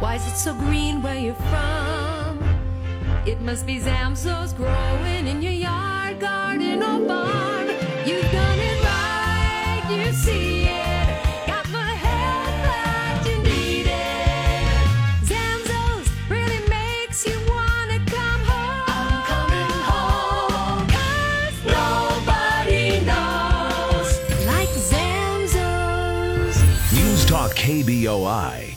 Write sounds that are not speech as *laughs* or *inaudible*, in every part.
Why is it so green where you're from? It must be Zamzows growing in your yard, garden, or barn. You've done it right, you see it. Got the help that you needed. Zamzows really makes you wanna come home. I'm coming home. 'Cause nobody knows like Zamzows. News Talk KBOI.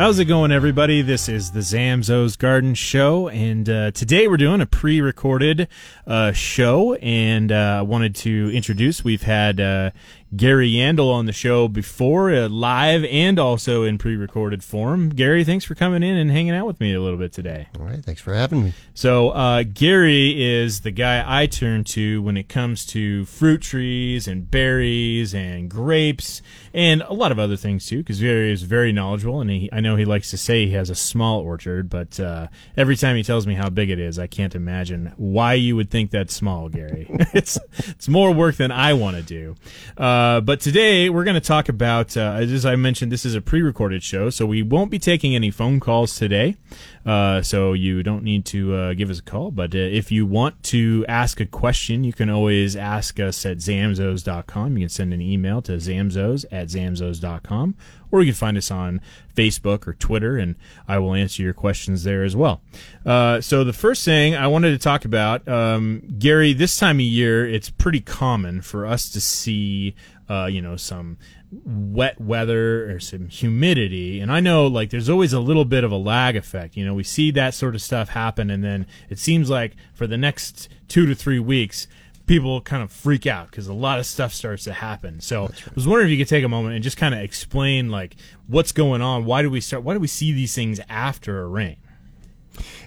How's it going, everybody? This is the Zamzows Garden Show, and uh, today we're doing a pre-recorded uh, show. And uh, I wanted to introduce. We've had uh, Gary Yandel on the show before, uh, live and also in pre-recorded form. Gary, thanks for coming in and hanging out with me a little bit today. All right, thanks for having me. So uh, Gary is the guy I turn to when it comes to fruit trees and berries and grapes and a lot of other things too. Because Gary is very knowledgeable, and he, I know he likes to say he has a small orchard, but uh, every time he tells me how big it is, I can't imagine why you would think that's small, Gary. *laughs* it's it's more work than I want to do. Uh, but today we're going to talk about, uh, as I mentioned, this is a pre-recorded show, so we won't be taking any phone calls today. Uh, so you don't need to uh, give us a call. But uh, if you want to ask a question, you can always ask us at zamzows.com. You can send an email to zamzows at zamzows.com, or you can find us on Facebook or Twitter, and I will answer your questions there as well. Uh, so the first thing I wanted to talk about, um, Gary, this time of year, it's pretty common for us to see, uh, you know, some wet weather or some humidity. And i know like there's always a little bit of a lag effect. You know we see that sort of stuff happen and then it seems like for the next two to three weeks people kind of freak out because a lot of stuff starts to happen. So i was wondering if you could take a moment and just kind of explain like what's going on? Why do we start why do we see these things after a rain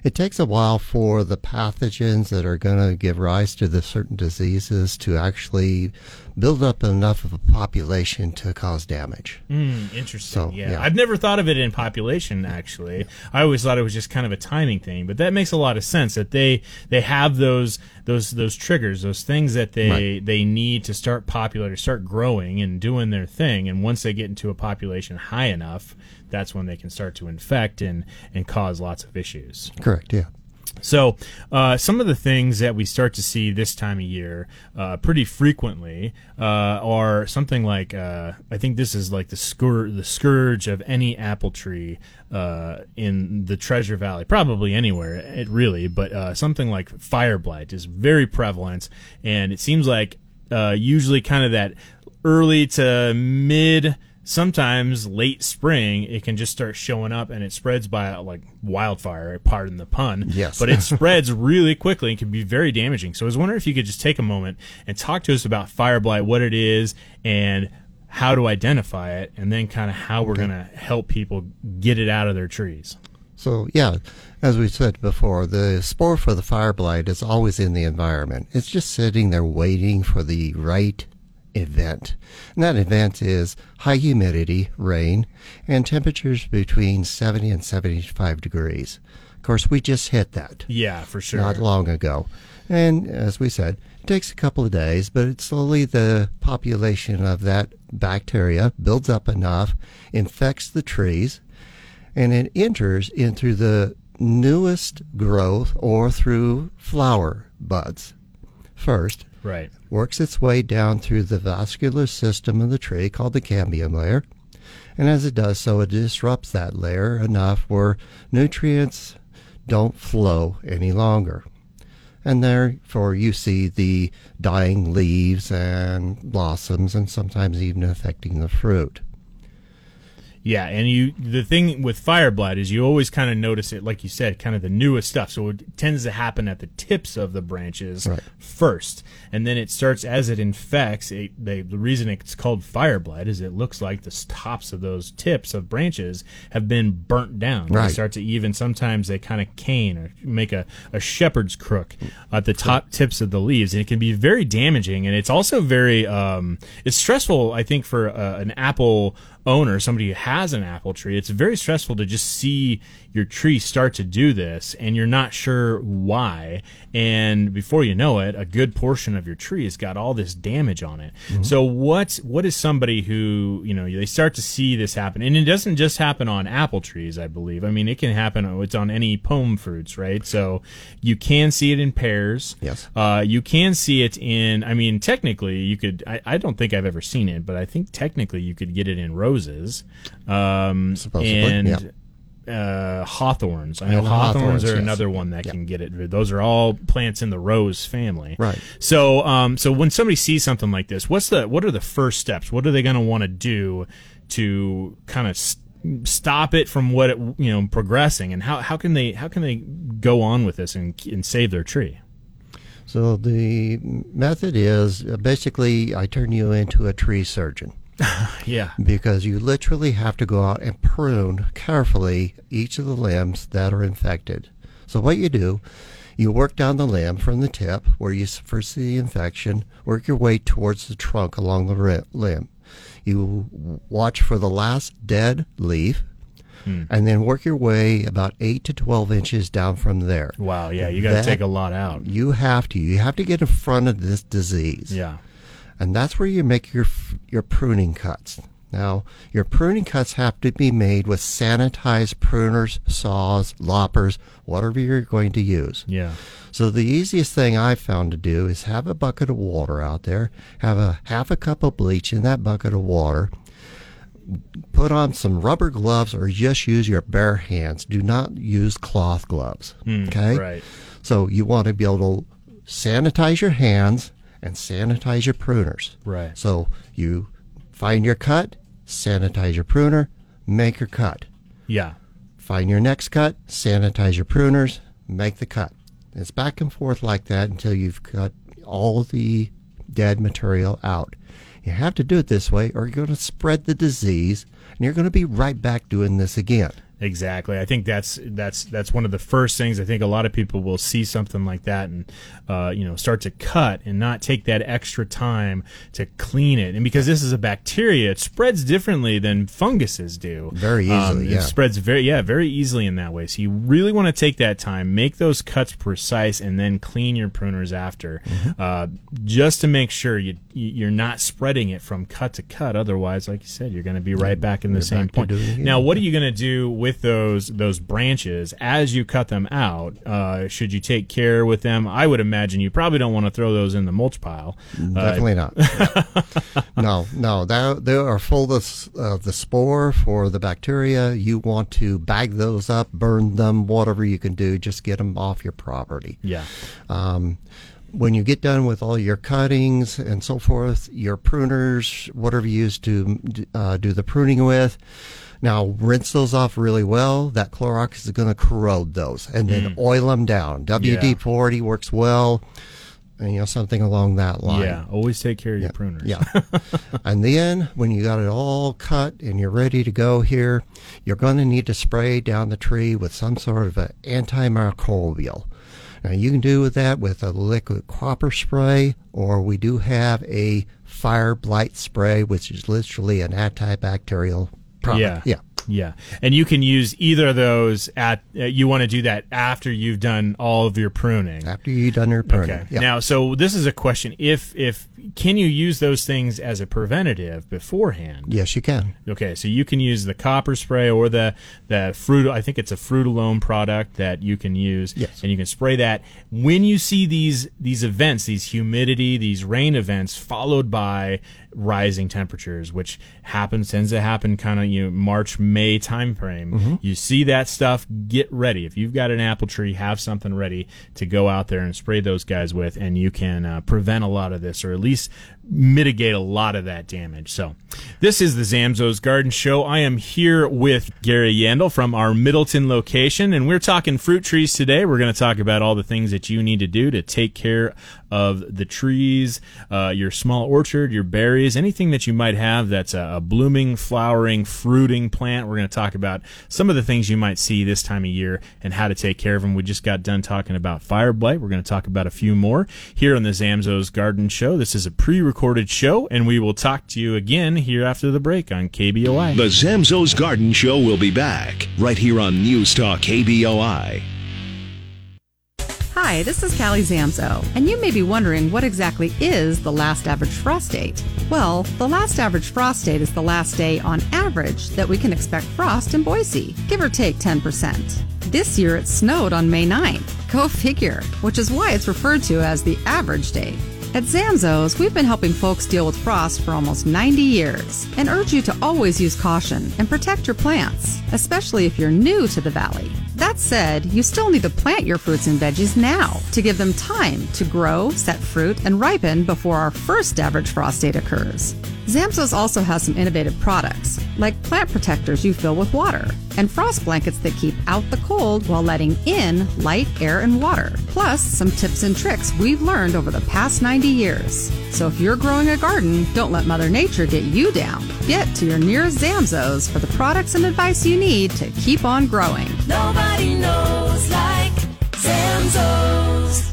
It takes a while for the pathogens that are going to give rise to the certain diseases to actually build up enough of a population to cause damage. Mm, interesting. So, yeah. yeah. I've never thought of it in population actually. I always thought it was just kind of a timing thing, but that makes a lot of sense that they they have those those those triggers, those things that they Right. they need to start popular to start growing and doing their thing and once they get into a population high enough, that's when they can start to infect and and cause lots of issues. Correct, yeah. So, uh, some of the things that we start to see this time of year uh, pretty frequently uh, are something like uh, I think this is like the scour- the scourge of any apple tree uh, in the Treasure Valley, probably anywhere, it really, but uh, something like fire blight is very prevalent, and it seems like uh, usually kind of that early to mid sometimes late spring it can just start showing up and it spreads by like wildfire pardon the pun Yes. but it *laughs* spreads really quickly and can be very damaging so i was wondering if you could just take a moment and talk to us about fire blight what it is and how to identify it and then kind of how we're going to help people get it out of their trees So, yeah, as we said before, the spore for the fire blight is always in the environment. It's just sitting there waiting for the right event. And that event is high humidity, rain, and temperatures between 70 and 75 degrees. Of course, we just hit that. yeah for sure not long ago. And as we said, it takes a couple of days, but slowly the population of that bacteria builds up enough, infects the trees, and it enters into the newest growth or through flower buds. First, right works its way down through the vascular system of the tree called the cambium layer. And as it does so, it disrupts that layer enough where nutrients don't flow any longer. And therefore, you see the dying leaves and blossoms, and sometimes even affecting the fruit. Yeah, and you the thing with fire blight is you always kind of notice it, like you said, kind of the newest stuff. So it tends to happen at the tips of the branches Right. first, and then it starts as it infects. It, they, the reason it's called fire blight is it looks like the tops of those tips of branches have been burnt down. They start to even sometimes they kind of cane or make a, a shepherd's crook at the top tips of the leaves, and it can be very damaging. And it's also very um, it's stressful. I think for uh, an apple owner, somebody who has an apple tree, it's very stressful to just see your tree start to do this and you're not sure why. And before you know it, a good portion of your tree has got all this damage on it. So what what is somebody who, you know, they start to see this happen? And it doesn't just happen on apple trees, I believe. I mean, it can happen it's on any pome fruits, right? So you can see it in pears. Yes. Uh, you can see it in. I mean, technically, you could. I, I don't think I've ever seen it, but I think technically you could get it in roses. Um, Supposedly, and uh, hawthorns. I know And hawthorns, hawthorns, are yes. another one that can get it. Those are all plants in the rose family. Right. So, um, so when somebody sees something like this, what's the what are the first steps? What are they going to want to do to kind of s stop it from what it you know progressing? And how, how can they how can they go on with this and and save their tree? So the method is uh, basically I turn you into a tree surgeon *laughs* Yeah. because you literally have to go out and prune carefully each of the limbs that are infected. So what you do, you work down the limb from the tip where you first see the infection, work your way towards the trunk along the limb. You watch for the last dead leaf. Hmm. And then work your way about 8 to 12 inches down from there. Wow. Yeah. You got to take a lot out. You have to. You have to get in front of this disease. Yeah. And that's where you make your your pruning cuts. Now, your pruning cuts have to be made with sanitized pruners, saws, loppers, whatever you're going to use. Yeah. So the easiest thing I've found to do is have a bucket of water out there, have a half a cup of bleach in that bucket of water, put on some rubber gloves or just use your bare hands. Do not use cloth gloves. Hmm, okay? Right. So you want to be able to sanitize your hands and sanitize your pruners. Right. So you find your cut, sanitize your pruner, make your cut. Yeah. Find your next cut, sanitize your pruners, make the cut. It's back and forth like that until you've got all the dead material out. You have to do it this way or you're going to spread the disease and you're going to be right back doing this again. Exactly. I think that's that's that's one of the first things. I think a lot of people will see something like that and uh, you know start to cut and not take that extra time to clean it. And because this is a bacteria, it spreads differently than funguses do. Very easily, It yeah. spreads very yeah very easily in that way. So you really want to take that time, make those cuts precise, and then clean your pruners after, Mm-hmm. uh, just to make sure you you're not spreading it from cut to cut. Otherwise, like you said, you're going to be right back in the same back to point. it. Now, what are you going to do with those those branches as you cut them out? Uh, should you take care with them? I would imagine you probably don't want to throw those in the mulch pile. Uh, Definitely not. *laughs* no, no, they they are full of uh, the spore for the bacteria. You want to bag those up, burn them, whatever you can do. Just get them off your property. yeah, Um, when you get done with all your cuttings and so forth, your pruners, whatever you use to uh, do the pruning with, now rinse those off really well. That Clorox is going to corrode those, and then mm. oil them down. WD forty works well, and you know something along that line. yeah. Always take care of your pruners. Yeah. *laughs* and then when you got it all cut and you're ready to go here, you're going to need to spray down the tree with some sort of an antimicrobial. Now you can do that with a liquid copper spray, or we do have a fire blight spray, which is literally an antibacterial product. Yeah. Yeah. Yeah, and you can use either of those at. Uh, you want to do that after you've done all of your pruning. After you've done your pruning. Okay. Yeah. Now, so this is a question: if if can you use those things as a preventative beforehand? Yes, you can. Okay, so you can use the copper spray or the the fruit. I think it's a Fertilome product that you can use, Yes. and you can spray that when you see these these events, these humidity, these rain events, followed by rising temperatures, which happens tends to happen kind of you know, March May time frame. You see that stuff, get ready. If you've got an apple tree, have something ready to go out there and spray those guys with, and you can uh, prevent a lot of this, or at least mitigate a lot of that damage. So, this is the Zamzows Garden Show. I am here with Gary Yandel from our Middleton location, and we're talking fruit trees today. We're going to talk about all the things that you need to do to take care of the trees, uh, your small orchard, your berries, anything that you might have that's a, a blooming, flowering, fruiting plant. We're going to talk about some of the things you might see this time of year and how to take care of them. We just got done talking about fire blight. We're going to talk about a few more here on the Zamzows Garden Show. This is a pre-recorded show, and we will talk to you again here after the break on KBOI. The Zamzows Garden Show will be back right here on News Talk KBOI. Hi, this is Callie Zamzow, and you may be wondering what exactly is the last average frost date. Well, the last average frost date is the last day on average that we can expect frost in Boise, give or take 10%. This year it snowed on May 9th. Go figure, which is why it's referred to as the average date. At Zamzows, we've been helping folks deal with frost for almost 90 years and urge you to always use caution and protect your plants, especially if you're new to the valley. That said, you still need to plant your fruits and veggies now to give them time to grow, set fruit, and ripen before our first average frost date occurs. Zamzows also has some innovative products, like plant protectors you fill with water, and frost blankets that keep out the cold while letting in light, air, and water. Plus, some tips and tricks we've learned over the past 90 years. So if you're growing a garden, don't let Mother Nature get you down. Get to your nearest Zamzows for the products and advice you need to keep on growing. Nobody knows like Zamzows.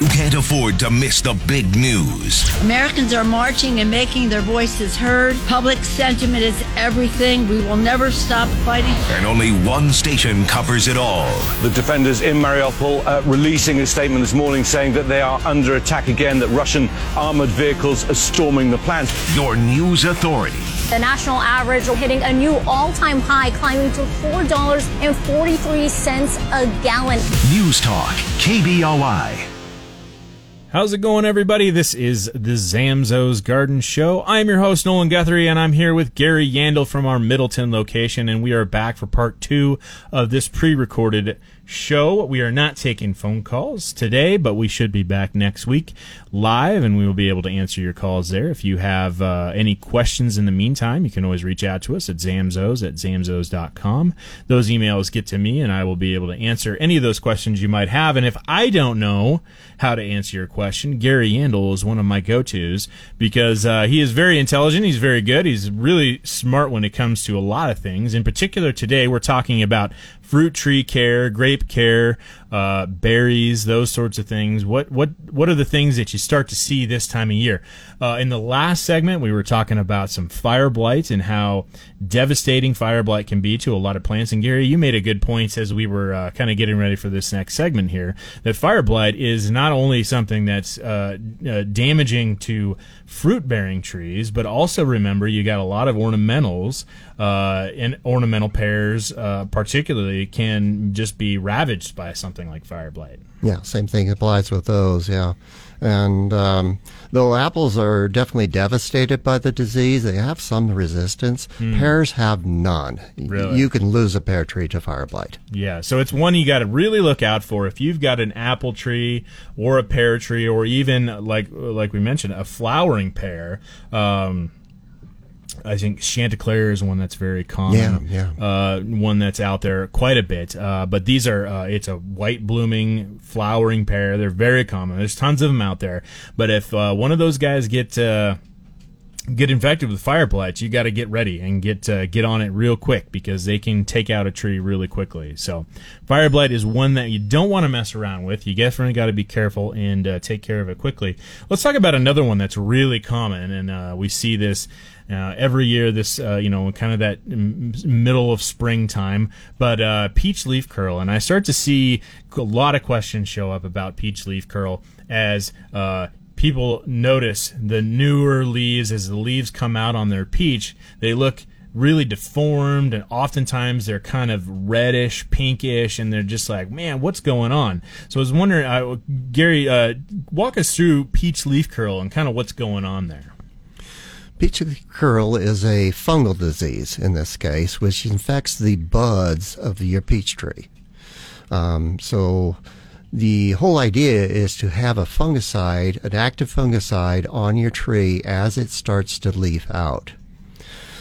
You can't afford to miss the big news. Americans are marching and making their voices heard. Public sentiment is everything. We will never stop fighting. And only one station covers it all. The defenders in Mariupol uh, releasing a statement this morning saying that they are under attack again, that Russian armored vehicles are storming the plant. Your news authority. The national average hitting a new all-time high, climbing to $4.43 a gallon. News Talk KBOI. How's it going, everybody? This is the Zamzows Garden Show. I'm your host, Nolan Guthrie, and I'm here with Gary Yandel from our Middleton location, and we are back for part two of this pre-recorded show. We are not taking phone calls today, but we should be back next week live, and we will be able to answer your calls there. If you have uh, any questions in the meantime, you can always reach out to us at zamzows at zamzows.com. Those emails get to me, and I will be able to answer any of those questions you might have. And if I don't know how to answer your question, Gary Yandel is one of my go-tos because uh, he is very intelligent. He's very good. He's really smart when it comes to a lot of things. In particular, today we're talking about fruit tree care, grape care, uh, berries, those sorts of things. What what what are the things that you start to see this time of year? Uh, in the last segment, we were talking about some fire blight and how devastating fire blight can be to a lot of plants. And Gary, you made a good point as we were uh, kind of getting ready for this next segment here that fire blight is not only something that's uh, uh, damaging to fruit bearing trees, but also remember you got a lot of ornamentals uh, and ornamental pears, particularly, can just be ravaged by something like fire blight. Yeah, same thing applies with those. Yeah, and um, though apples are definitely devastated by the disease, they have some resistance. Pears have none. Really? You can lose a pear tree to fire blight. Yeah, so it's one you got to really look out for. If you've got an apple tree or a pear tree, or even like like we mentioned, a flowering pear. Um, I think Chanticleer is one that's very common. Yeah, Uh, one that's out there quite a bit. Uh, but these are uh, it's a white blooming flowering pear. They're very common. There's tons of them out there. But if uh, one of those guys get uh, get infected with fire blight, you got to get ready and get uh, get on it real quick because they can take out a tree really quickly. So, fire blight is one that you don't want to mess around with. You definitely got to be careful and uh, take care of it quickly. Let's talk about another one that's really common, and uh, we see this. Uh, every year, this uh, you know, kind of that m- middle of springtime, but uh, peach leaf curl, and I start to see a lot of questions show up about peach leaf curl as people notice the newer leaves as the leaves come out on their peach, they look really deformed and oftentimes they're kind of reddish, pinkish, and they're just like, man, what's going on? So I was wondering, uh, Gary, uh, walk us through peach leaf curl and kind of what's going on there. Peach leaf curl is a fungal disease in this case, which infects the buds of your peach tree. Um, so the whole idea is to have a fungicide, an active fungicide on your tree as it starts to leaf out.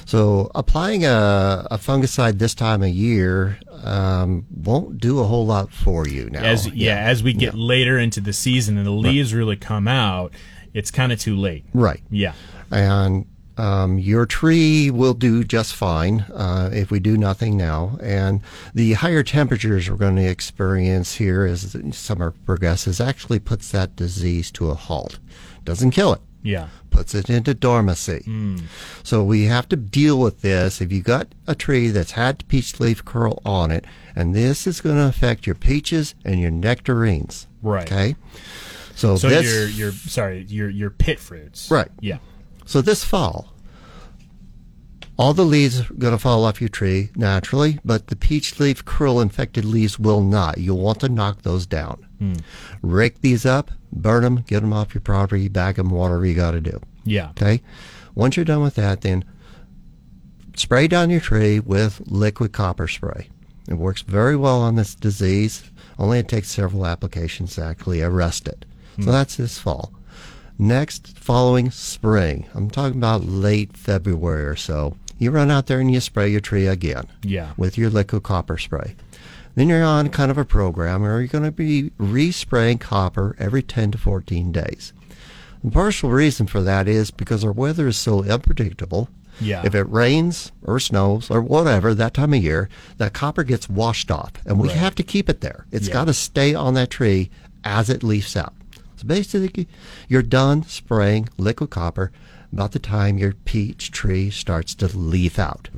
So applying a, a fungicide this time of year um, won't do a whole lot for you now. As yeah, as we get later into the season and the leaves really come out, it's kind of too late. Right. Yeah. And um, your tree will do just fine uh, if we do nothing now. And the higher temperatures we're going to experience here as the summer progresses actually puts that disease to a halt. Doesn't kill it, Yeah. puts it into dormancy. So we have to deal with this. If you got a tree that's had peach leaf curl on it, and this is going to affect your peaches and your nectarines. Right. Okay. So, So this, your your sorry your your pit fruits. Right. Yeah. So this fall, all the leaves are going to fall off your tree naturally, but the peach leaf curl infected leaves will not. You'll want to knock those down. Hmm. Rake these up, burn them, get them off your property, bag them, whatever you got to do. Yeah. Okay. Once you're done with that, then spray down your tree with liquid copper spray. It works very well on this disease. Only it takes several applications to actually arrest it. So hmm. that's this fall. Next, following spring, I'm talking about late February or so, you run out there and you spray your tree again Yeah. with your liquid copper spray. Then you're on kind of a program where you're going to be respraying copper every 10 to 14 days. The partial reason for that is because our weather is so unpredictable. Yeah. If it rains or snows or whatever that time of year, that copper gets washed off, and we Right. have to keep it there. It's Yeah. got to stay on that tree as it leaves out. Basically, you're done spraying liquid copper about the time your peach tree starts to leaf out.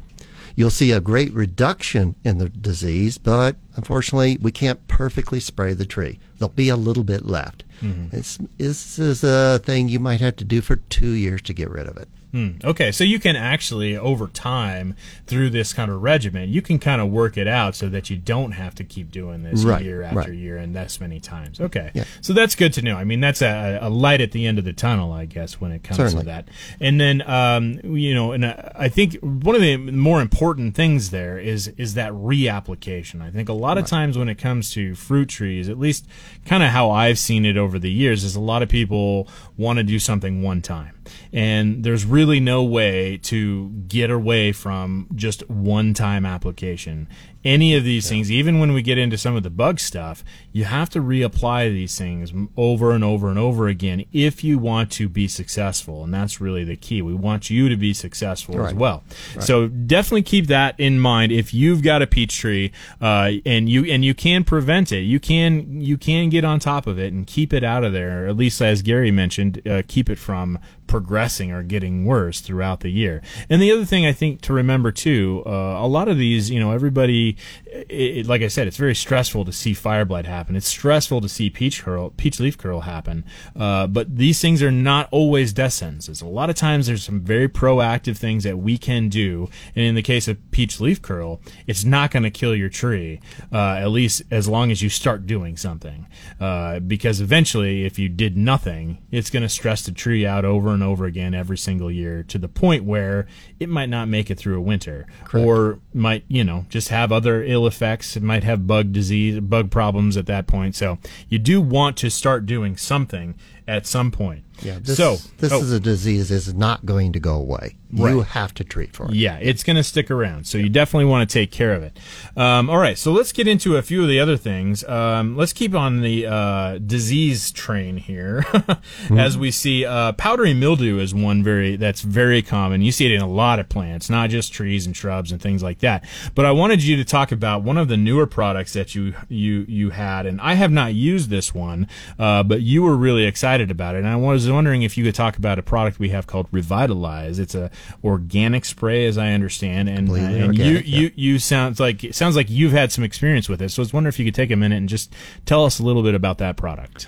You'll see a great reduction in the disease, but unfortunately, we can't perfectly spray the tree. There'll be a little bit left. Mm-hmm. It's, this is a thing you might have to do for two years to get rid of it. Hmm. Okay, so you can actually, over time, through this kind of regimen, you can kind of work it out so that you don't have to keep doing this Right, year after right. year and this many times. Okay, Yeah. so that's good to know. I mean, that's a, a light at the end of the tunnel, I guess, when it comes Certainly. to that. And then, um, you know, and uh, I think one of the more important things there is is that reapplication. I think a lot of times when it comes to fruit trees, at least kind of how I've seen it over the years, is a lot of people want to do something one time. And there's really no way to get away from just one time application. Any of these things, even when we get into some of the bug stuff, you have to reapply these things over and over and over again if you want to be successful. And that's really the key. We want you to be successful as Right. well. So definitely keep that in mind if you've got a peach tree, uh, and you and you can prevent it. You can you can get on top of it and keep it out of there. At least as Gary mentioned, uh, keep it from progressing or getting worse throughout the year. And the other thing I think to remember too, uh, a lot of these, you know, everybody, it, it- like I said, it's very stressful to see fire blight happen. It's stressful to see peach curl, peach leaf curl happen. Uh, but these things are not always death sentences. A lot of times there's some very proactive things that we can do. And in the case of peach leaf curl, it's not going to kill your tree, uh, at least as long as you start doing something. Uh, because eventually, if you did nothing, it's going to stress the tree out over and over again every single year to the point where it might not make it through a winter or might, you know, just have other ill effects. It might have bug disease, bug problems at that point. So you do want to start doing something at some point. Yeah. This, so this oh. is a disease that's not going to go away. You have to treat for it. Yeah, it's going to stick around. So you definitely want to take care of it. Um, all right, so let's get into a few of the other things. Um, let's keep on the uh, disease train here, *laughs* as we see uh, powdery mildew is one very that's very common. You see it in a lot of plants, not just trees and shrubs and things like that. But I wanted you to talk about one of the newer products that you you you had, and I have not used this one, uh, but you were really excited about it. And I was wondering if you could talk about a product we have called Revitalize. It's a organic spray, as I understand, and, Completely and organic, you you you sounds like it sounds like you've had some experience with it. So I was wondering if you could take a minute and just tell us a little bit about that product.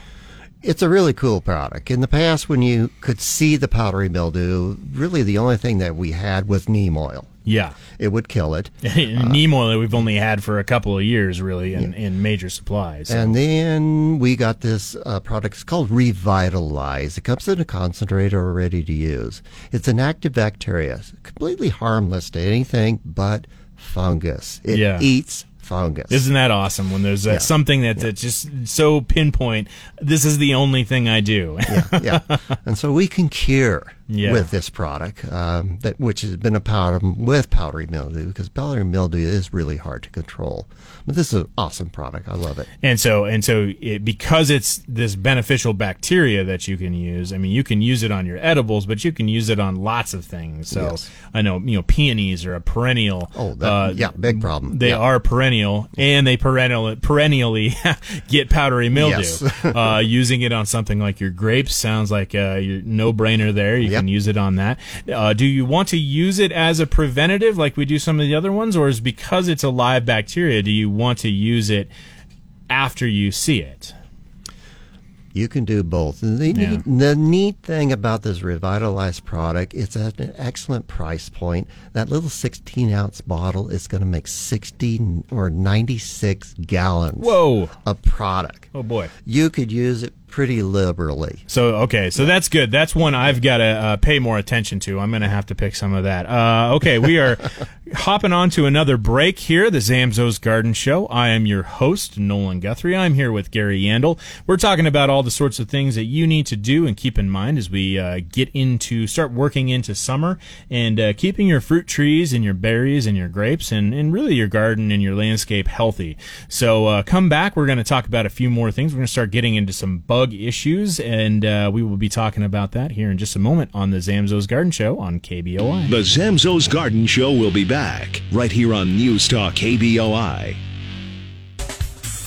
It's a really cool product. In the past, when you could see the powdery mildew, really the only thing that we had was neem oil. Yeah. It would kill it. *laughs* neem oil that we've only had for a couple of years, really, in, in major supplies. so. And then we got this uh, product. It's called Revitalize. It comes in a concentrator ready to use. It's an active bacteria, completely harmless to anything but fungus. It Yeah. eats fungus. Isn't that awesome when there's uh, Yeah. something that, that's just so pinpoint? This is the only thing I do. yeah. *laughs* And so we can cure Yeah. with this product, um, that which has been a problem with powdery mildew because powdery mildew is really hard to control. But this is an awesome product. I love it. And so, and so, it, because it's this beneficial bacteria that you can use. I mean, you can use it on your edibles, but you can use it on lots of things. So, Yes. I know, you know, peonies are a perennial. Oh, that- yeah, big problem. They Yeah. are perennial, and they perennial perennially *laughs* get powdery mildew. Yes. *laughs* uh, using it on something like your grapes sounds like a no brainer. There, you Yep. can use it on that. Uh, do you want to use it as a preventative, like we do some of the other ones, or is because it's a live bacteria? Do you want to use it after you see it? You can do both. The, Yeah. neat, the neat thing about this revitalized product, it's at an excellent price point. That little 16 ounce bottle is going to make 60 or 96 gallons Whoa! of product. Oh boy. You could use it pretty liberally. So okay, so that's good. That's one I've got to uh, pay more attention to. I'm going to have to pick some of that. Uh, okay, we are *laughs* hopping on to another break here, the Zamzows Garden Show. I am your host, Nolan Guthrie. I'm here with Gary Yandel. We're talking about all the sorts of things that you need to do and keep in mind as we uh, get into start working into summer and uh, keeping your fruit trees and your berries and your grapes and, and really your garden and your landscape healthy. So uh, come back. We're going to talk about a few more things. We're going to start getting into some bug issues, and uh, we will be talking about that here in just a moment on the Zamzows Garden Show on KBOI. The Zamzows Garden Show will be back right here on News Talk KBOI.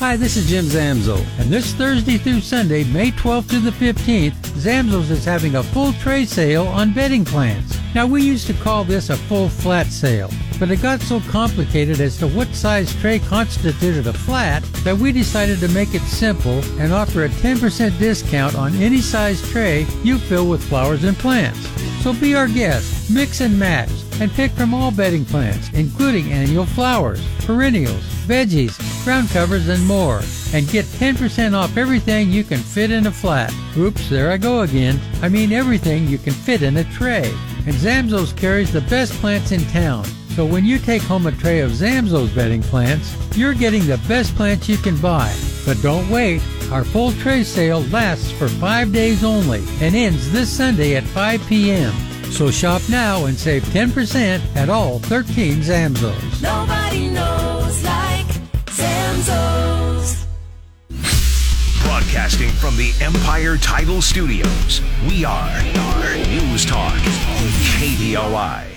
Hi, this is Jim Zamzow, and this Thursday through Sunday, May 12th to the 15th, Zamzows is having a full tray sale on bedding plants. Now, we used to call this a full flat sale, but it got so complicated as to what size tray constituted a flat that we decided to make it simple and offer a 10% discount on any size tray you fill with flowers and plants. So be our guest, mix and match, and pick from all bedding plants, including annual flowers, perennials, veggies, ground covers, and more. And get 10% off everything you can fit in a flat. Oops, there I go again. I mean everything you can fit in a tray. And Zamzows carries the best plants in town. So when you take home a tray of Zamzows bedding plants, you're getting the best plants you can buy. But don't wait. Our full tray sale lasts for five days only and ends this Sunday at 5 p.m. So shop now and save 10% at all 13 Zamzows. Nobody knows like Zamzows. Broadcasting from the Empire Title Studios, we are News Talk KBOI.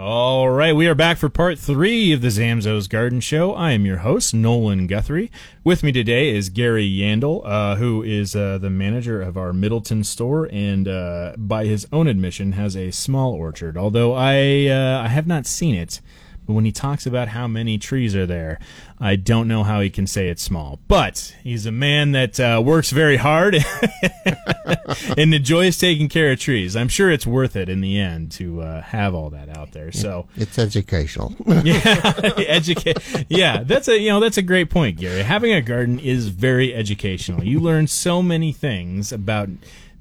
All right, we are back for part three of the Zamzows Garden Show. I am your host, Nolan Guthrie. With me today is Gary Yandel, uh, who is uh, the manager of our Middleton store and, uh, by his own admission, has a small orchard. Although I uh, I have not seen it, but when he talks about how many trees are there, I don't know how he can say it's small. But he's a man that uh, works very hard *laughs* and enjoys taking care of trees. I'm sure it's worth it in the end to uh, have all that out there. So It's educational. *laughs* yeah, *laughs* educate. Yeah, that's a you know that's a great point, Gary. Having a garden is very educational. You learn so many things about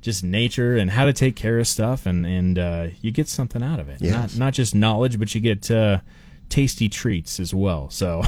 just nature and how to take care of stuff, and and uh, you get something out of it. Yes. Not not just knowledge, but you get. Uh, tasty treats as well. So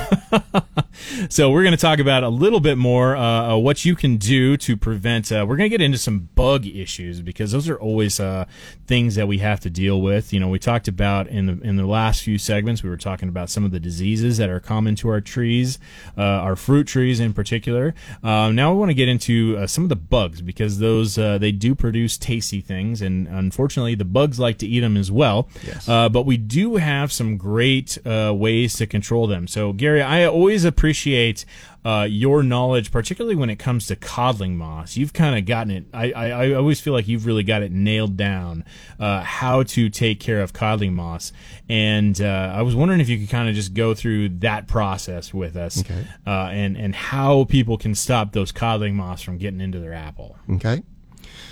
*laughs* so we're going to talk about a little bit more uh, uh, what you can do to prevent uh, we're going to get into some bug issues because those are always uh, things that we have to deal with. You know we talked about in the in the last few segments we were talking about some of the diseases that are common to our trees uh, our fruit trees in particular. Uh, now we want to get into uh, some of the bugs because those uh, they do produce tasty things and unfortunately the bugs like to eat them as well. Yes. uh, but we do have some great uh, ways to control them. So, Gary, I always appreciate uh, your knowledge, particularly when it comes to codling moth. You've kind of gotten it. I, I, I always feel like you've really got it nailed down uh, how to take care of codling moth. And uh, I was wondering if you could kind of just go through that process with us, Okay. uh, and and how people can stop those codling moths from getting into their apple. Okay.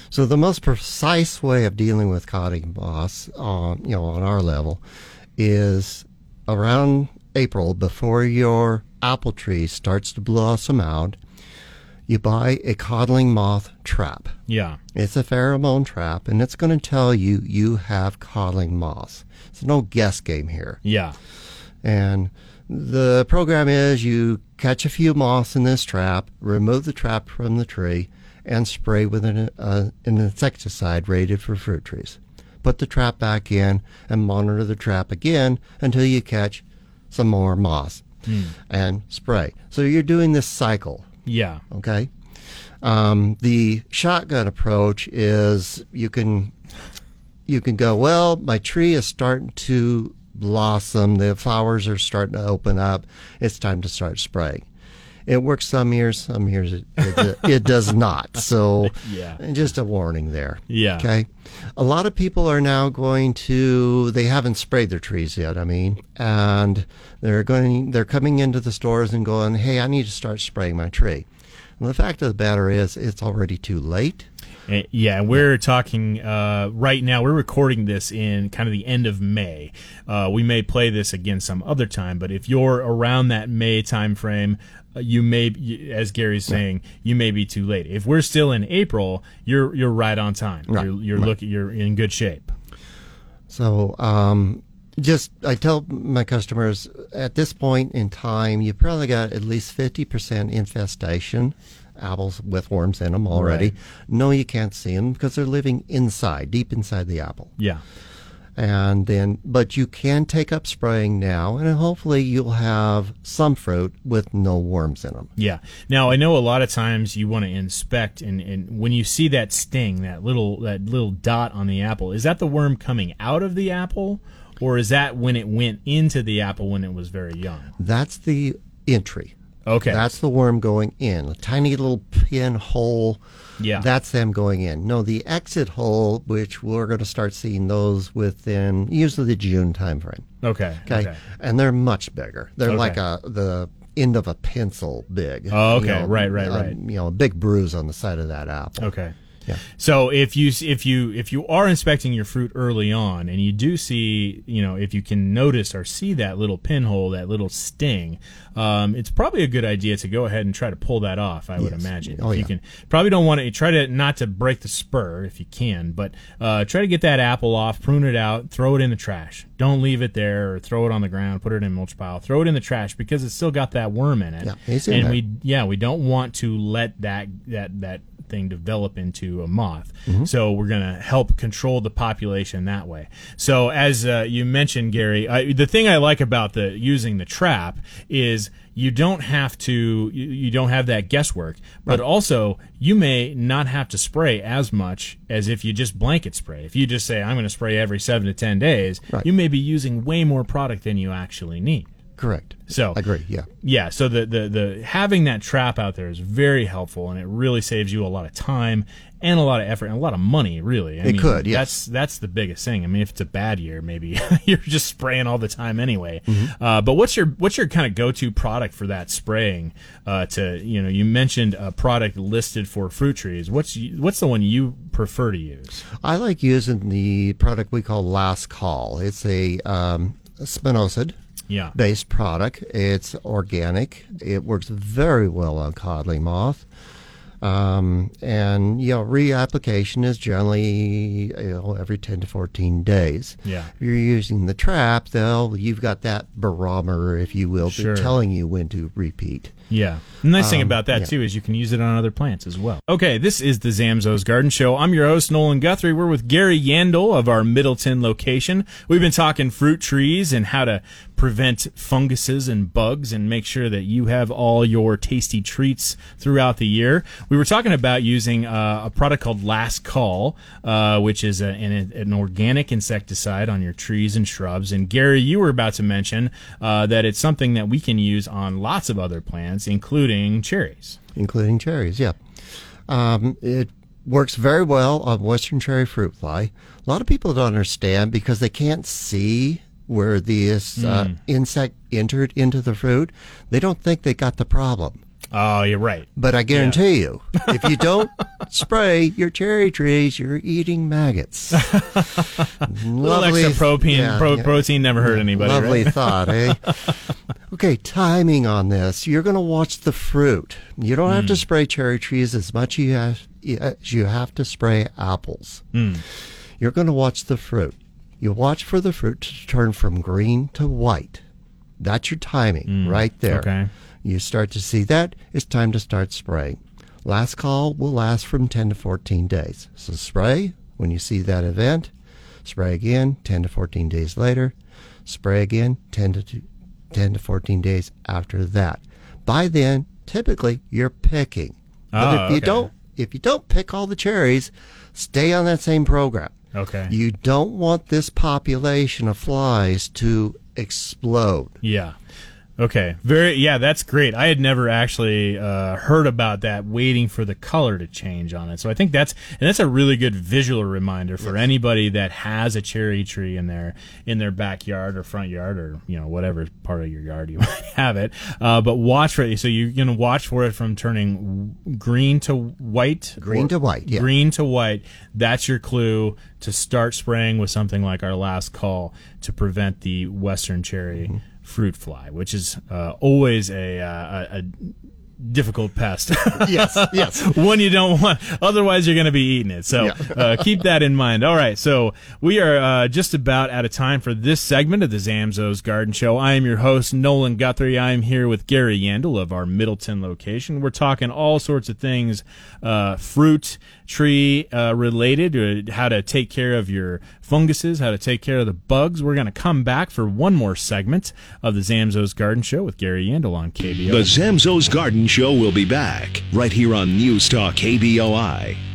So the most precise way of dealing with codling moth, on you know on our level is around April before your apple tree starts to blossom out. You buy a codling moth trap. Yeah. It's a pheromone trap, and it's going to tell you you have codling moths. It's no guess game here. Yeah. And the program is you catch a few moths in this trap, remove the trap from the tree, and spray with an, uh, an insecticide rated for fruit trees. Put the trap back in and monitor the trap again until you catch some more moths and spray. So you're doing this cycle, Yeah. okay? Um, the shotgun approach is you can you can go well my tree is starting to blossom the flowers are starting to open up it's time to start spraying it works some years some years it, it, it does not. So *laughs* Yeah. just a warning there. Yeah. okay? A lot of people are now going to they haven't sprayed their trees yet i mean and they're going they're coming into the stores and going hey i need to start spraying my tree. And the fact of the matter is it's already too late Yeah, we're talking uh, right now. We're recording this in kind of the end of May. Uh, we may play this again some other time, but if you're around that May time frame, uh, you may, as Gary's saying, you may be too late. If we're still in April, you're you're right on time. Right, You're, you're right. looking. You're in good shape. So, um, just I tell my customers at this point in time, you probably got at least 50% infestation, apples with worms in them already. Right. No, you can't see them because they're living inside, deep inside the apple. Yeah. And then, but you can take up spraying now, and hopefully you'll have some fruit with no worms in them. Yeah. Now I know a lot of times you want to inspect, and, and when you see that sting, that little that little dot on the apple, is that the worm coming out of the apple, or is that when it went into the apple when it was very young? That's the entry. Okay. That's the worm going in. A tiny little pinhole. Yeah. That's them going in. No, the exit hole, which we're going to start seeing those within usually the June timeframe. okay. Okay. And they're much bigger. They're Okay. like a the end of a pencil big. Oh, You okay. Right, right, um, right. You know, a big bruise on the side of that apple. Okay. Yeah. So if you if you if you are inspecting your fruit early on and you do see you know if you can notice or see that little pinhole that little sting, um, it's probably a good idea to go ahead and try to pull that off. I would Yes. imagine. Oh, if you can probably don't want to try to not to break the spur if you can, but uh, try to get that apple off, prune it out, throw it in the trash. Don't leave it there or throw it on the ground, put it in a mulch pile, throw it in the trash because it's still got that worm in it. Yeah, in and there. we yeah we don't want to let that that that thing develop into a moth. Mm-hmm. so we're going to help control the population that way. So as uh, you mentioned gary I, the thing i like about the using the trap is you don't have to you, you don't have that guesswork but also you may not have to spray as much as if you just blanket spray. If you just say i'm going to spray every seven to ten days Right. you may be using way more product than you actually need Correct. so I agree. Yeah. yeah, so the, the the having that trap out there is very helpful, and it really saves you a lot of time and a lot of effort and a lot of money. Really, I It could, yes. That's that's the biggest thing. I mean, if it's a bad year, maybe *laughs* you're just spraying all the time anyway. Mm-hmm. Uh, but what's your what's your kind of go to product for that spraying? Uh, to you know, you mentioned a product listed for fruit trees. What's what's the one you prefer to use? I like using the product we call Last Call. It's a um, spinosad Yeah, based product. It's organic. It works very well on codling moth. Um, and you know, reapplication is generally you know every ten to fourteen days. Yeah. If you're using the trap, though, you've got that barometer, if you will, Sure. telling you when to repeat. Yeah. The nice thing Um, about that yeah. too is you can use it on other plants as well. Okay, this is the Zamzows Garden Show. I'm your host Nolan Guthrie. We're with Gary Yandel of our Middleton location. We've been talking fruit trees and how to prevent funguses and bugs and make sure that you have all your tasty treats throughout the year. We were talking about using uh, a product called Last Call, uh, which is a, an, an organic insecticide on your trees and shrubs. And Gary, you were about to mention uh, that it's something that we can use on lots of other plants, including cherries. including cherries. Yeah, um, it works very well on western cherry fruit fly. A lot of people don't understand because they can't see where this uh, insect entered into the fruit. They don't think they got the problem. Oh, you're right. But I guarantee you, if you don't *laughs* spray your cherry trees, you're eating maggots. *laughs* Extra protein, yeah, pro- yeah. protein never hurt anybody. Lovely right? *laughs* thought, eh? okay, timing on this. You're going to watch the fruit. You don't have to Hmm. spray cherry trees as much you have, as you have to spray apples. Hmm. You're going to watch the fruit. You watch for the fruit to turn from green to white. That's your timing right there. Okay. You start to see that, it's time to start spraying. Last call will last from 10 to 14 days. So spray when you see that event, spray again 10 to 14 days later, spray again 10 to two- 10 to 14 days after that. By then, typically you're picking. But Oh, if you okay. don't if you don't pick all the cherries, stay on that same program. Okay. You don't want this population of flies to explode. Yeah. Okay. Very. Yeah, that's great. I had never actually uh, heard about that. Waiting for the color to change on it. So I think that's and that's a really good visual reminder for anybody that has a cherry tree in their in their backyard or front yard or you know whatever part of your yard you *laughs* might have it. Uh, but watch for it. So you're gonna watch for it from turning green to white. Green to white, yeah. Green to white. That's your clue to start spraying with something like our last call to prevent the western cherry Mm-hmm. Fruit fly, which is uh, always a, uh, a, difficult pest. *laughs* Yes, yes. *laughs* One you don't want. Otherwise, you're going to be eating it. So *laughs* uh, keep that in mind. All right. So we are uh, just about out of time for this segment of the Zamzows Garden Show. I am your host, Nolan Guthrie. I am here with Gary Yandel of our Middleton location. We're talking all sorts of things, uh, fruit, tree uh, related, uh, how to take care of your funguses, how to take care of the bugs. We're going to come back for one more segment of the Zamzows Garden Show with Gary Yandel on KBO. The Zamzows Garden Show will be back right here on News Talk KBOI.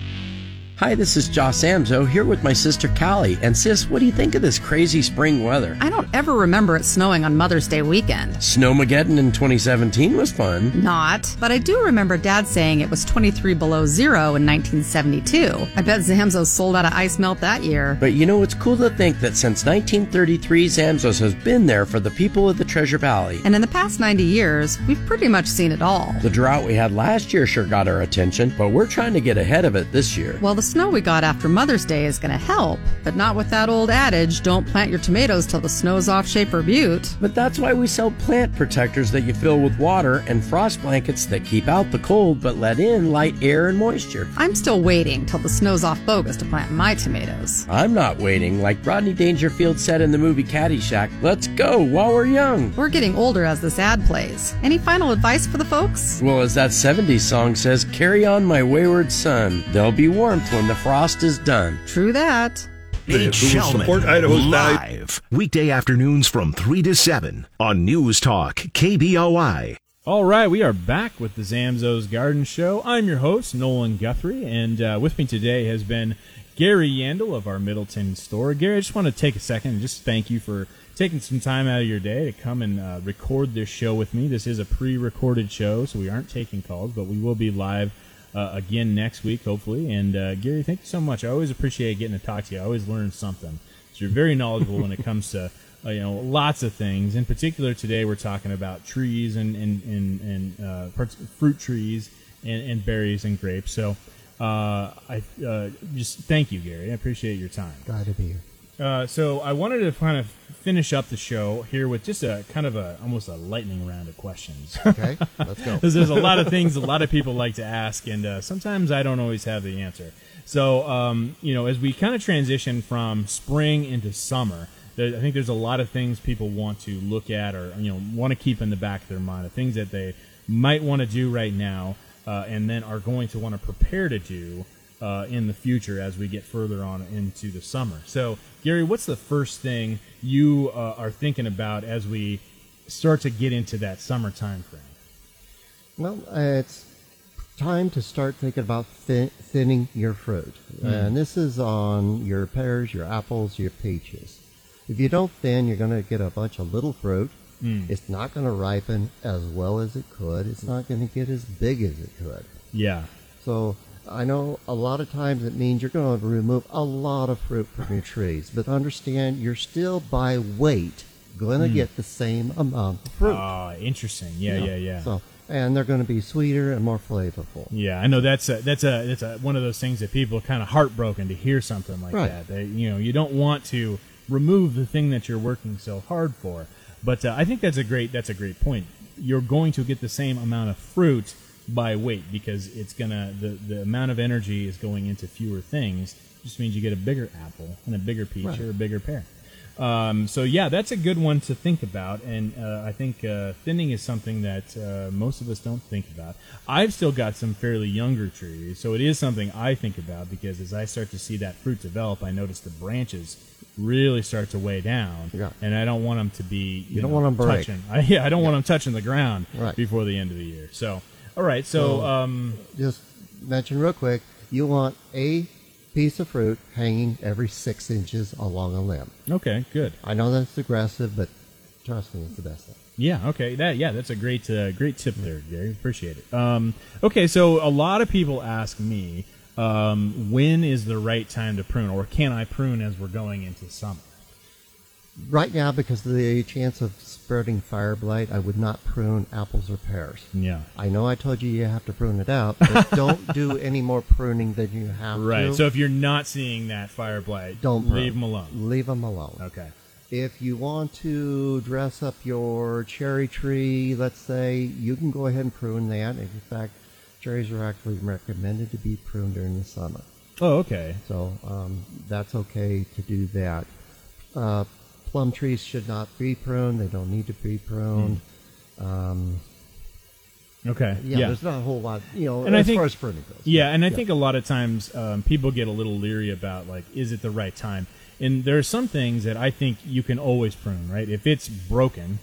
Hi, this is Josh Zamzow here with my sister Callie. And sis, what do you think of this crazy spring weather? I don't ever remember it snowing on Mother's Day weekend. Snowmageddon in 2017 was fun. Not, but I do remember Dad saying it was 23 below zero in 1972. I bet Zamzow sold out of ice melt that year. But you know, it's cool to think that since 1933, Zamzows has been there for the people of the Treasure Valley. And in the past 90 years, we've pretty much seen it all. The drought we had last year sure got our attention, but we're trying to get ahead of it this year. Well, the snow we got after Mother's Day is going to help, but not with that old adage don't plant your tomatoes till the snow's off Shafer Butte. But that's why we sell plant protectors that you fill with water and frost blankets that keep out the cold but let in light air and moisture. I'm still waiting till the snow's off bogus to plant my tomatoes. I'm not waiting. Like Rodney Dangerfield said in the movie Caddyshack, let's go while we're young. We're getting older as this ad plays. Any final advice for the folks? Well, as that 70s song says, carry on my wayward son. There'll be warmth when the frost is done. True that. Nate Shelman, support Idaho's value. live, weekday afternoons from 3 to 7 on News Talk KBOI. All right, we are back with the Zamzows Garden Show. I'm your host, Nolan Guthrie, and uh, with me today has been Gary Yandel of our Middleton store. Gary, I just want to take a second and just thank you for taking some time out of your day to come and uh, record this show with me. This is a pre recorded show, so we aren't taking calls, but we will be live. Uh, again next week, hopefully. And uh, Gary, thank you so much. I always appreciate getting to talk to you. I always learn something. So you're very knowledgeable when it *laughs* comes to uh, you know lots of things. In particular, today we're talking about trees and and and, and uh, parts, fruit trees and, and berries and grapes. So uh, I uh, just thank you, Gary. I appreciate your time. Glad to be here. Uh, so I wanted to kind of finish up the show here with just a kind of a almost a lightning round of questions. *laughs* Okay, let's go. Because there's a lot of things a lot of people like to ask, and uh, sometimes I don't always have the answer. So, um, you know, as we kind of transition from spring into summer, there, I think there's a lot of things people want to look at or you know want to keep in the back of their mind, the things that they might want to do right now, uh, and then are going to want to prepare to do uh, in the future as we get further on into the summer. So, Gary, what's the first thing you uh, are thinking about as we start to get into that summer time frame? Well, uh, it's time to start thinking about thin- thinning your fruit. Mm. And this is on your pears, your apples, your peaches. If you don't thin, you're going to get a bunch of little fruit. Mm. It's not going to ripen as well as it could. It's not going to get as big as it could. Yeah. So I know a lot of times it means you're going to remove a lot of fruit from your trees, but understand you're still by weight going to Mm. get the same amount of fruit. Ah, interesting. Yeah, You know, yeah, yeah. So, and they're going to be sweeter and more flavorful. Yeah, I know that's a, that's a that's a, one of those things that people are kind of heartbroken to hear something like Right. that. They, you know, you don't want to remove the thing that you're working so hard for. But uh, I think that's a great that's a great point. You're going to get the same amount of fruit by weight because it's gonna the the amount of energy is going into fewer things. Just means you get a bigger apple and a bigger peach Right. or a bigger pear. Um, so yeah, that's a good one to think about, and uh, I think uh, thinning is something that uh, most of us don't think about. I've still got some fairly younger trees, so it is something I think about because as I start to see that fruit develop, I notice the branches really start to weigh down, Yeah. and I don't want them to be you, You don't know, want 'em break. touching. I, *laughs* yeah, I don't want them touching the ground Right. before the end of the year. So, all right, so, So- um, Just mention real quick, you want a piece of fruit hanging every six inches along a limb. okay, good. I know that's aggressive, but trust me, it's the best thing. Yeah. Okay. That. Yeah. That's a great, uh, great tip there, Gary. Appreciate it. Um, okay. So a lot of people ask me, um, when is the right time to prune, or can I prune as we're going into summer? Right now, because of the chance of spreading fire blight, I would not prune apples or pears. Yeah. I know I told you you have to prune it out, but *laughs* don't do any more pruning than you have to. Right. to. So if you're not seeing that fire blight, don't prune. leave them alone. Leave them alone. Okay. If you want to dress up your cherry tree, let's say, you can go ahead and prune that. In fact, cherries are actually recommended to be pruned during the summer. Oh, okay. So um, that's okay to do that. Uh, plum trees should not be pruned. They don't need to be pruned. Um, Okay. yeah, Yeah. there's not a whole lot, you know, And as I think, far as pruning goes. Yeah, and I think a lot of times um, people get a little leery about like, is it the right time? And there are some things that I think you can always prune. Right? If it's broken,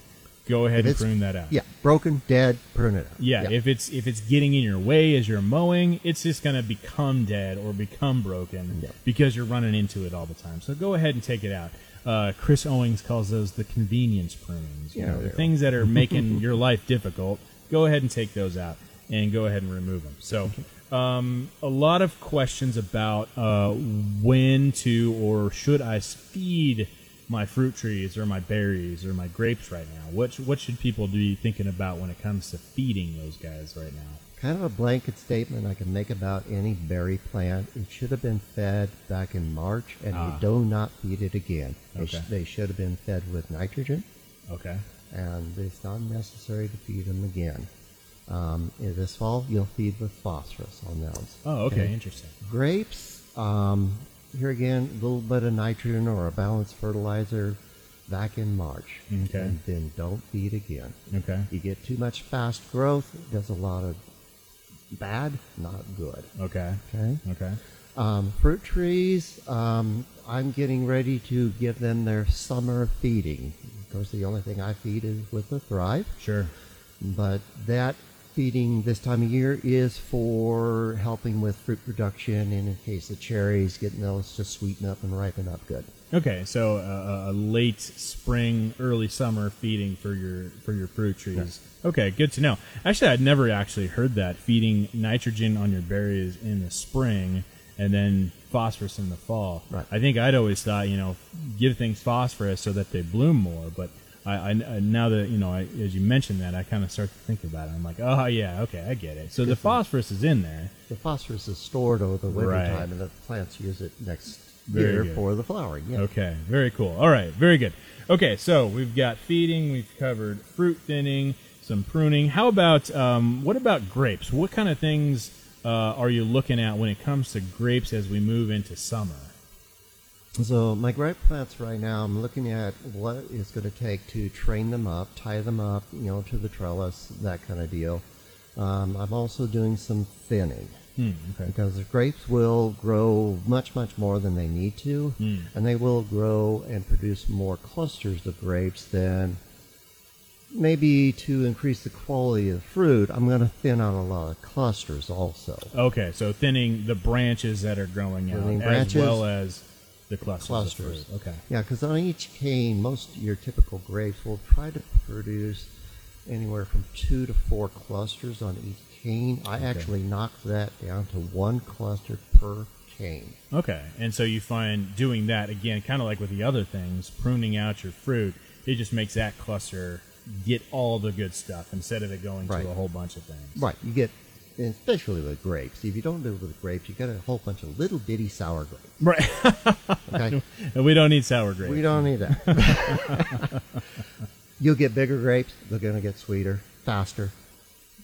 go ahead and prune that out. Yeah, broken, dead, prune it out. Yeah, if it's if it's getting in your way as you're mowing, it's just going to become dead or become broken because you're running into it all the time. So go ahead and take it out. Uh, Chris Owings calls those the convenience prunings. You Yeah, know, the things that are *laughs* making your life difficult. Go ahead and take those out and go ahead and remove them. So, um, a lot of questions about uh, when to or should I feed my fruit trees or my berries or my grapes right now? What what should people be thinking about when it comes to feeding those guys right now? Kind of a blanket statement I can make about any berry plant. It should have been fed back in March, and Ah. you do not feed it again. They, sh- they should have been fed with nitrogen, Okay. and it's not necessary to feed them again. Um, this fall, you'll feed with phosphorus on those. Oh, okay, interesting. Grapes, um, here again, a little bit of nitrogen or a balanced fertilizer back in March. Okay. And then don't feed again. Okay. You get too much fast growth, it does a lot of bad, not good. Okay. Okay. Okay. Um, fruit trees, um, I'm getting ready to give them their summer feeding. Of course, the only thing I feed is with the Thrive. Sure. But that feeding this time of year is for helping with fruit production and in case of cherries, getting those to sweeten up and ripen up good. Okay, so uh, a late spring, early summer feeding for your for your fruit trees. Okay, good to know. Actually, I'd never actually heard that feeding nitrogen on your berries in the spring and then phosphorus in the fall. Right. I think I'd always thought you know give things phosphorus so that they bloom more, but I, I now that you know I, as you mentioned that I kind of start to think about it. I'm like, oh yeah, okay, I get it. So the phosphorus is in there. The phosphorus is stored over the winter Right. time, and the plants use it next Very year good. for the flowering. Yeah. Okay, very cool. All right, very good. Okay, so we've got feeding, we've covered fruit thinning, some pruning. How about um, what about grapes? What kind of things uh, are you looking at when it comes to grapes as we move into summer? So my grape plants right now, I'm looking at what it's going to take to train them up, tie them up, you know, to the trellis, that kind of deal. Um, I'm also doing some thinning Hmm, okay. because the grapes will grow much, much more than they need to, Hmm. and they will grow and produce more clusters of grapes than maybe to increase the quality of the fruit. I'm going to thin out a lot of clusters also. Okay, so thinning the branches that are growing out Thinning as well as the clusters. clusters. Okay. Yeah, because on each cane, most your typical grapes will try to produce anywhere from two to four clusters on each cane. I actually knocked that down to one cluster per cane. Okay, and so you find doing that again, kind of like with the other things, pruning out your fruit, it just makes that cluster get all the good stuff instead of it going Right. to a whole bunch of things. Right, you get, especially with grapes. If you don't do it with grapes, you get a whole bunch of little bitty sour grapes. Right. Okay, *laughs* and we don't need sour grapes. we don't need that. *laughs* You'll get bigger grapes. They're going to get sweeter, faster.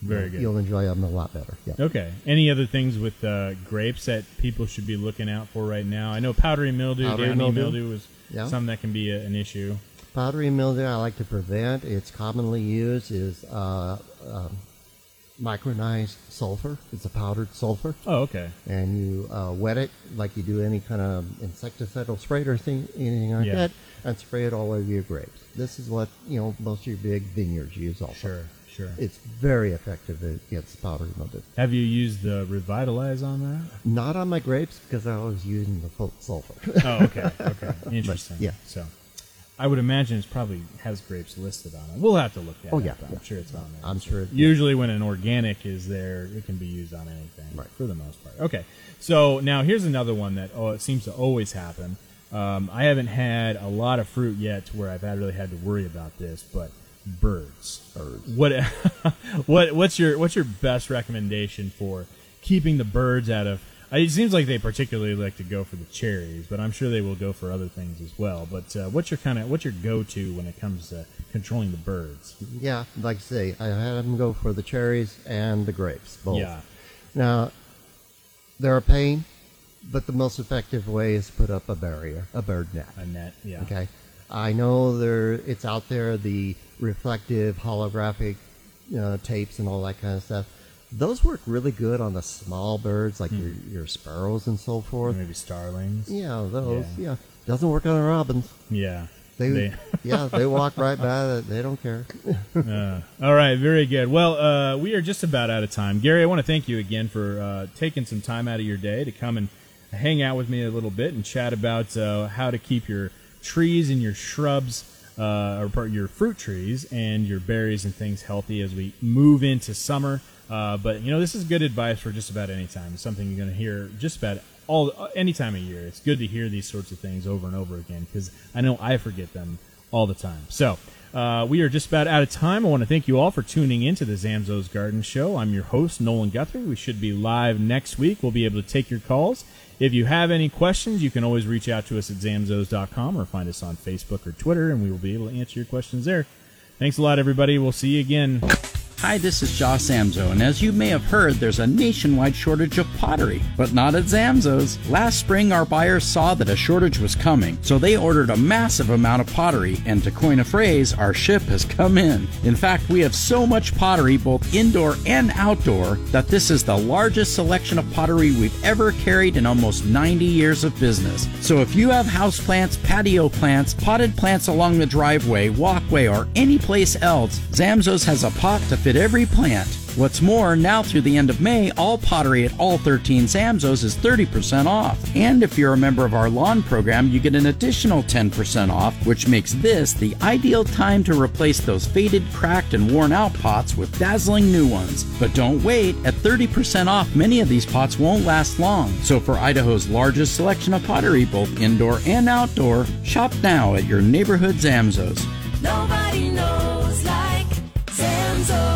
Very You'll- good. You'll enjoy them a lot better. Yeah. Okay. Any other things with uh, grapes that people should be looking out for right now? I know powdery mildew, Powdery downy mildew. mildew, is Yeah. something that can be a, an issue. Powdery mildew I like to prevent. It's commonly used is uh, um, micronized sulfur. It's a powdered sulfur, Oh, okay. and you uh, wet it like you do any kind of insecticidal spray or thing, anything like Yeah. that, and spray it all over your grapes. This is what you know most of your big vineyards use. Also, Sure, sure. it's very effective against powdery mildew. Have you used the Revitalize on that? Not on my grapes because I was using the sulfur. Oh, okay, okay, *laughs* interesting. yeah. So, I would imagine it's probably has grapes listed on it. We'll have to look at Oh, it. yeah, but I'm yeah. sure it's on there. I'm sure it- Usually, when an organic is there, it can be used on anything, Right. For the most part. Okay. So now here's another one that oh, it seems to always happen. Um, I haven't had a lot of fruit yet to where I've had really had to worry about this, but birds. Birds. What *laughs* what what's your what's your best recommendation for keeping the birds out of? It seems like they particularly like to go for the cherries, but I'm sure they will go for other things as well. But uh, what's your kind of what's your go to when it comes to controlling the birds? Yeah, like I say, I had them go for the cherries and the grapes, both. Yeah. Now, they're a pain, but the most effective way is to put up a barrier, a bird net. A net, yeah. Okay. I know there, it's out there, the reflective holographic uh, tapes and all that kind of stuff. Those work really good on the small birds like your, your sparrows and so forth. Maybe starlings. Yeah, those. Yeah. Yeah. Doesn't work on the robins. Yeah. They, They- *laughs* yeah, they walk *laughs* right by that. They don't care. Uh, all right, very good. Well, uh, we are just about out of time. Gary, I want to thank you again for uh, taking some time out of your day to come and hang out with me a little bit and chat about uh, how to keep your trees and your shrubs, uh, or part- your fruit trees and your berries and things healthy as we move into summer. Uh, but you know, this is good advice for just about any time. It's something you're going to hear just about all any time of year. It's good to hear these sorts of things over and over again because I know I forget them all the time. So uh, we are just about out of time. I want to thank you all for tuning in to the Zamzows Garden Show. I'm your host, Nolan Guthrie. We should be live next week. We'll be able to take your calls. If you have any questions, you can always reach out to us at zamzows.com or find us on Facebook or Twitter, and we will be able to answer your questions there. Thanks a lot, everybody. We'll see you again. Hi, this is Josh Zamzow, and as you may have heard, there's a nationwide shortage of pottery, but not at Zamzows. Last spring, our buyers saw that a shortage was coming, so they ordered a massive amount of pottery, and to coin a phrase, our ship has come in. In fact, we have so much pottery, both indoor and outdoor, that this is the largest selection of pottery we've ever carried in almost 90 years of business. So if you have houseplants, patio plants, potted plants along the driveway, walkway, or any place else, Zamzows has a pot to fit every plant. What's more, now through the end of May, all pottery at all 13 Zamzows is 30% off. And if you're a member of our lawn program, you get an additional 10% off, which makes this the ideal time to replace those faded, cracked, and worn out pots with dazzling new ones. But don't wait, at 30% off, many of these pots won't last long. So for Idaho's largest selection of pottery, both indoor and outdoor, shop now at your neighborhood Zamzows. Nobody knows like Zamzows.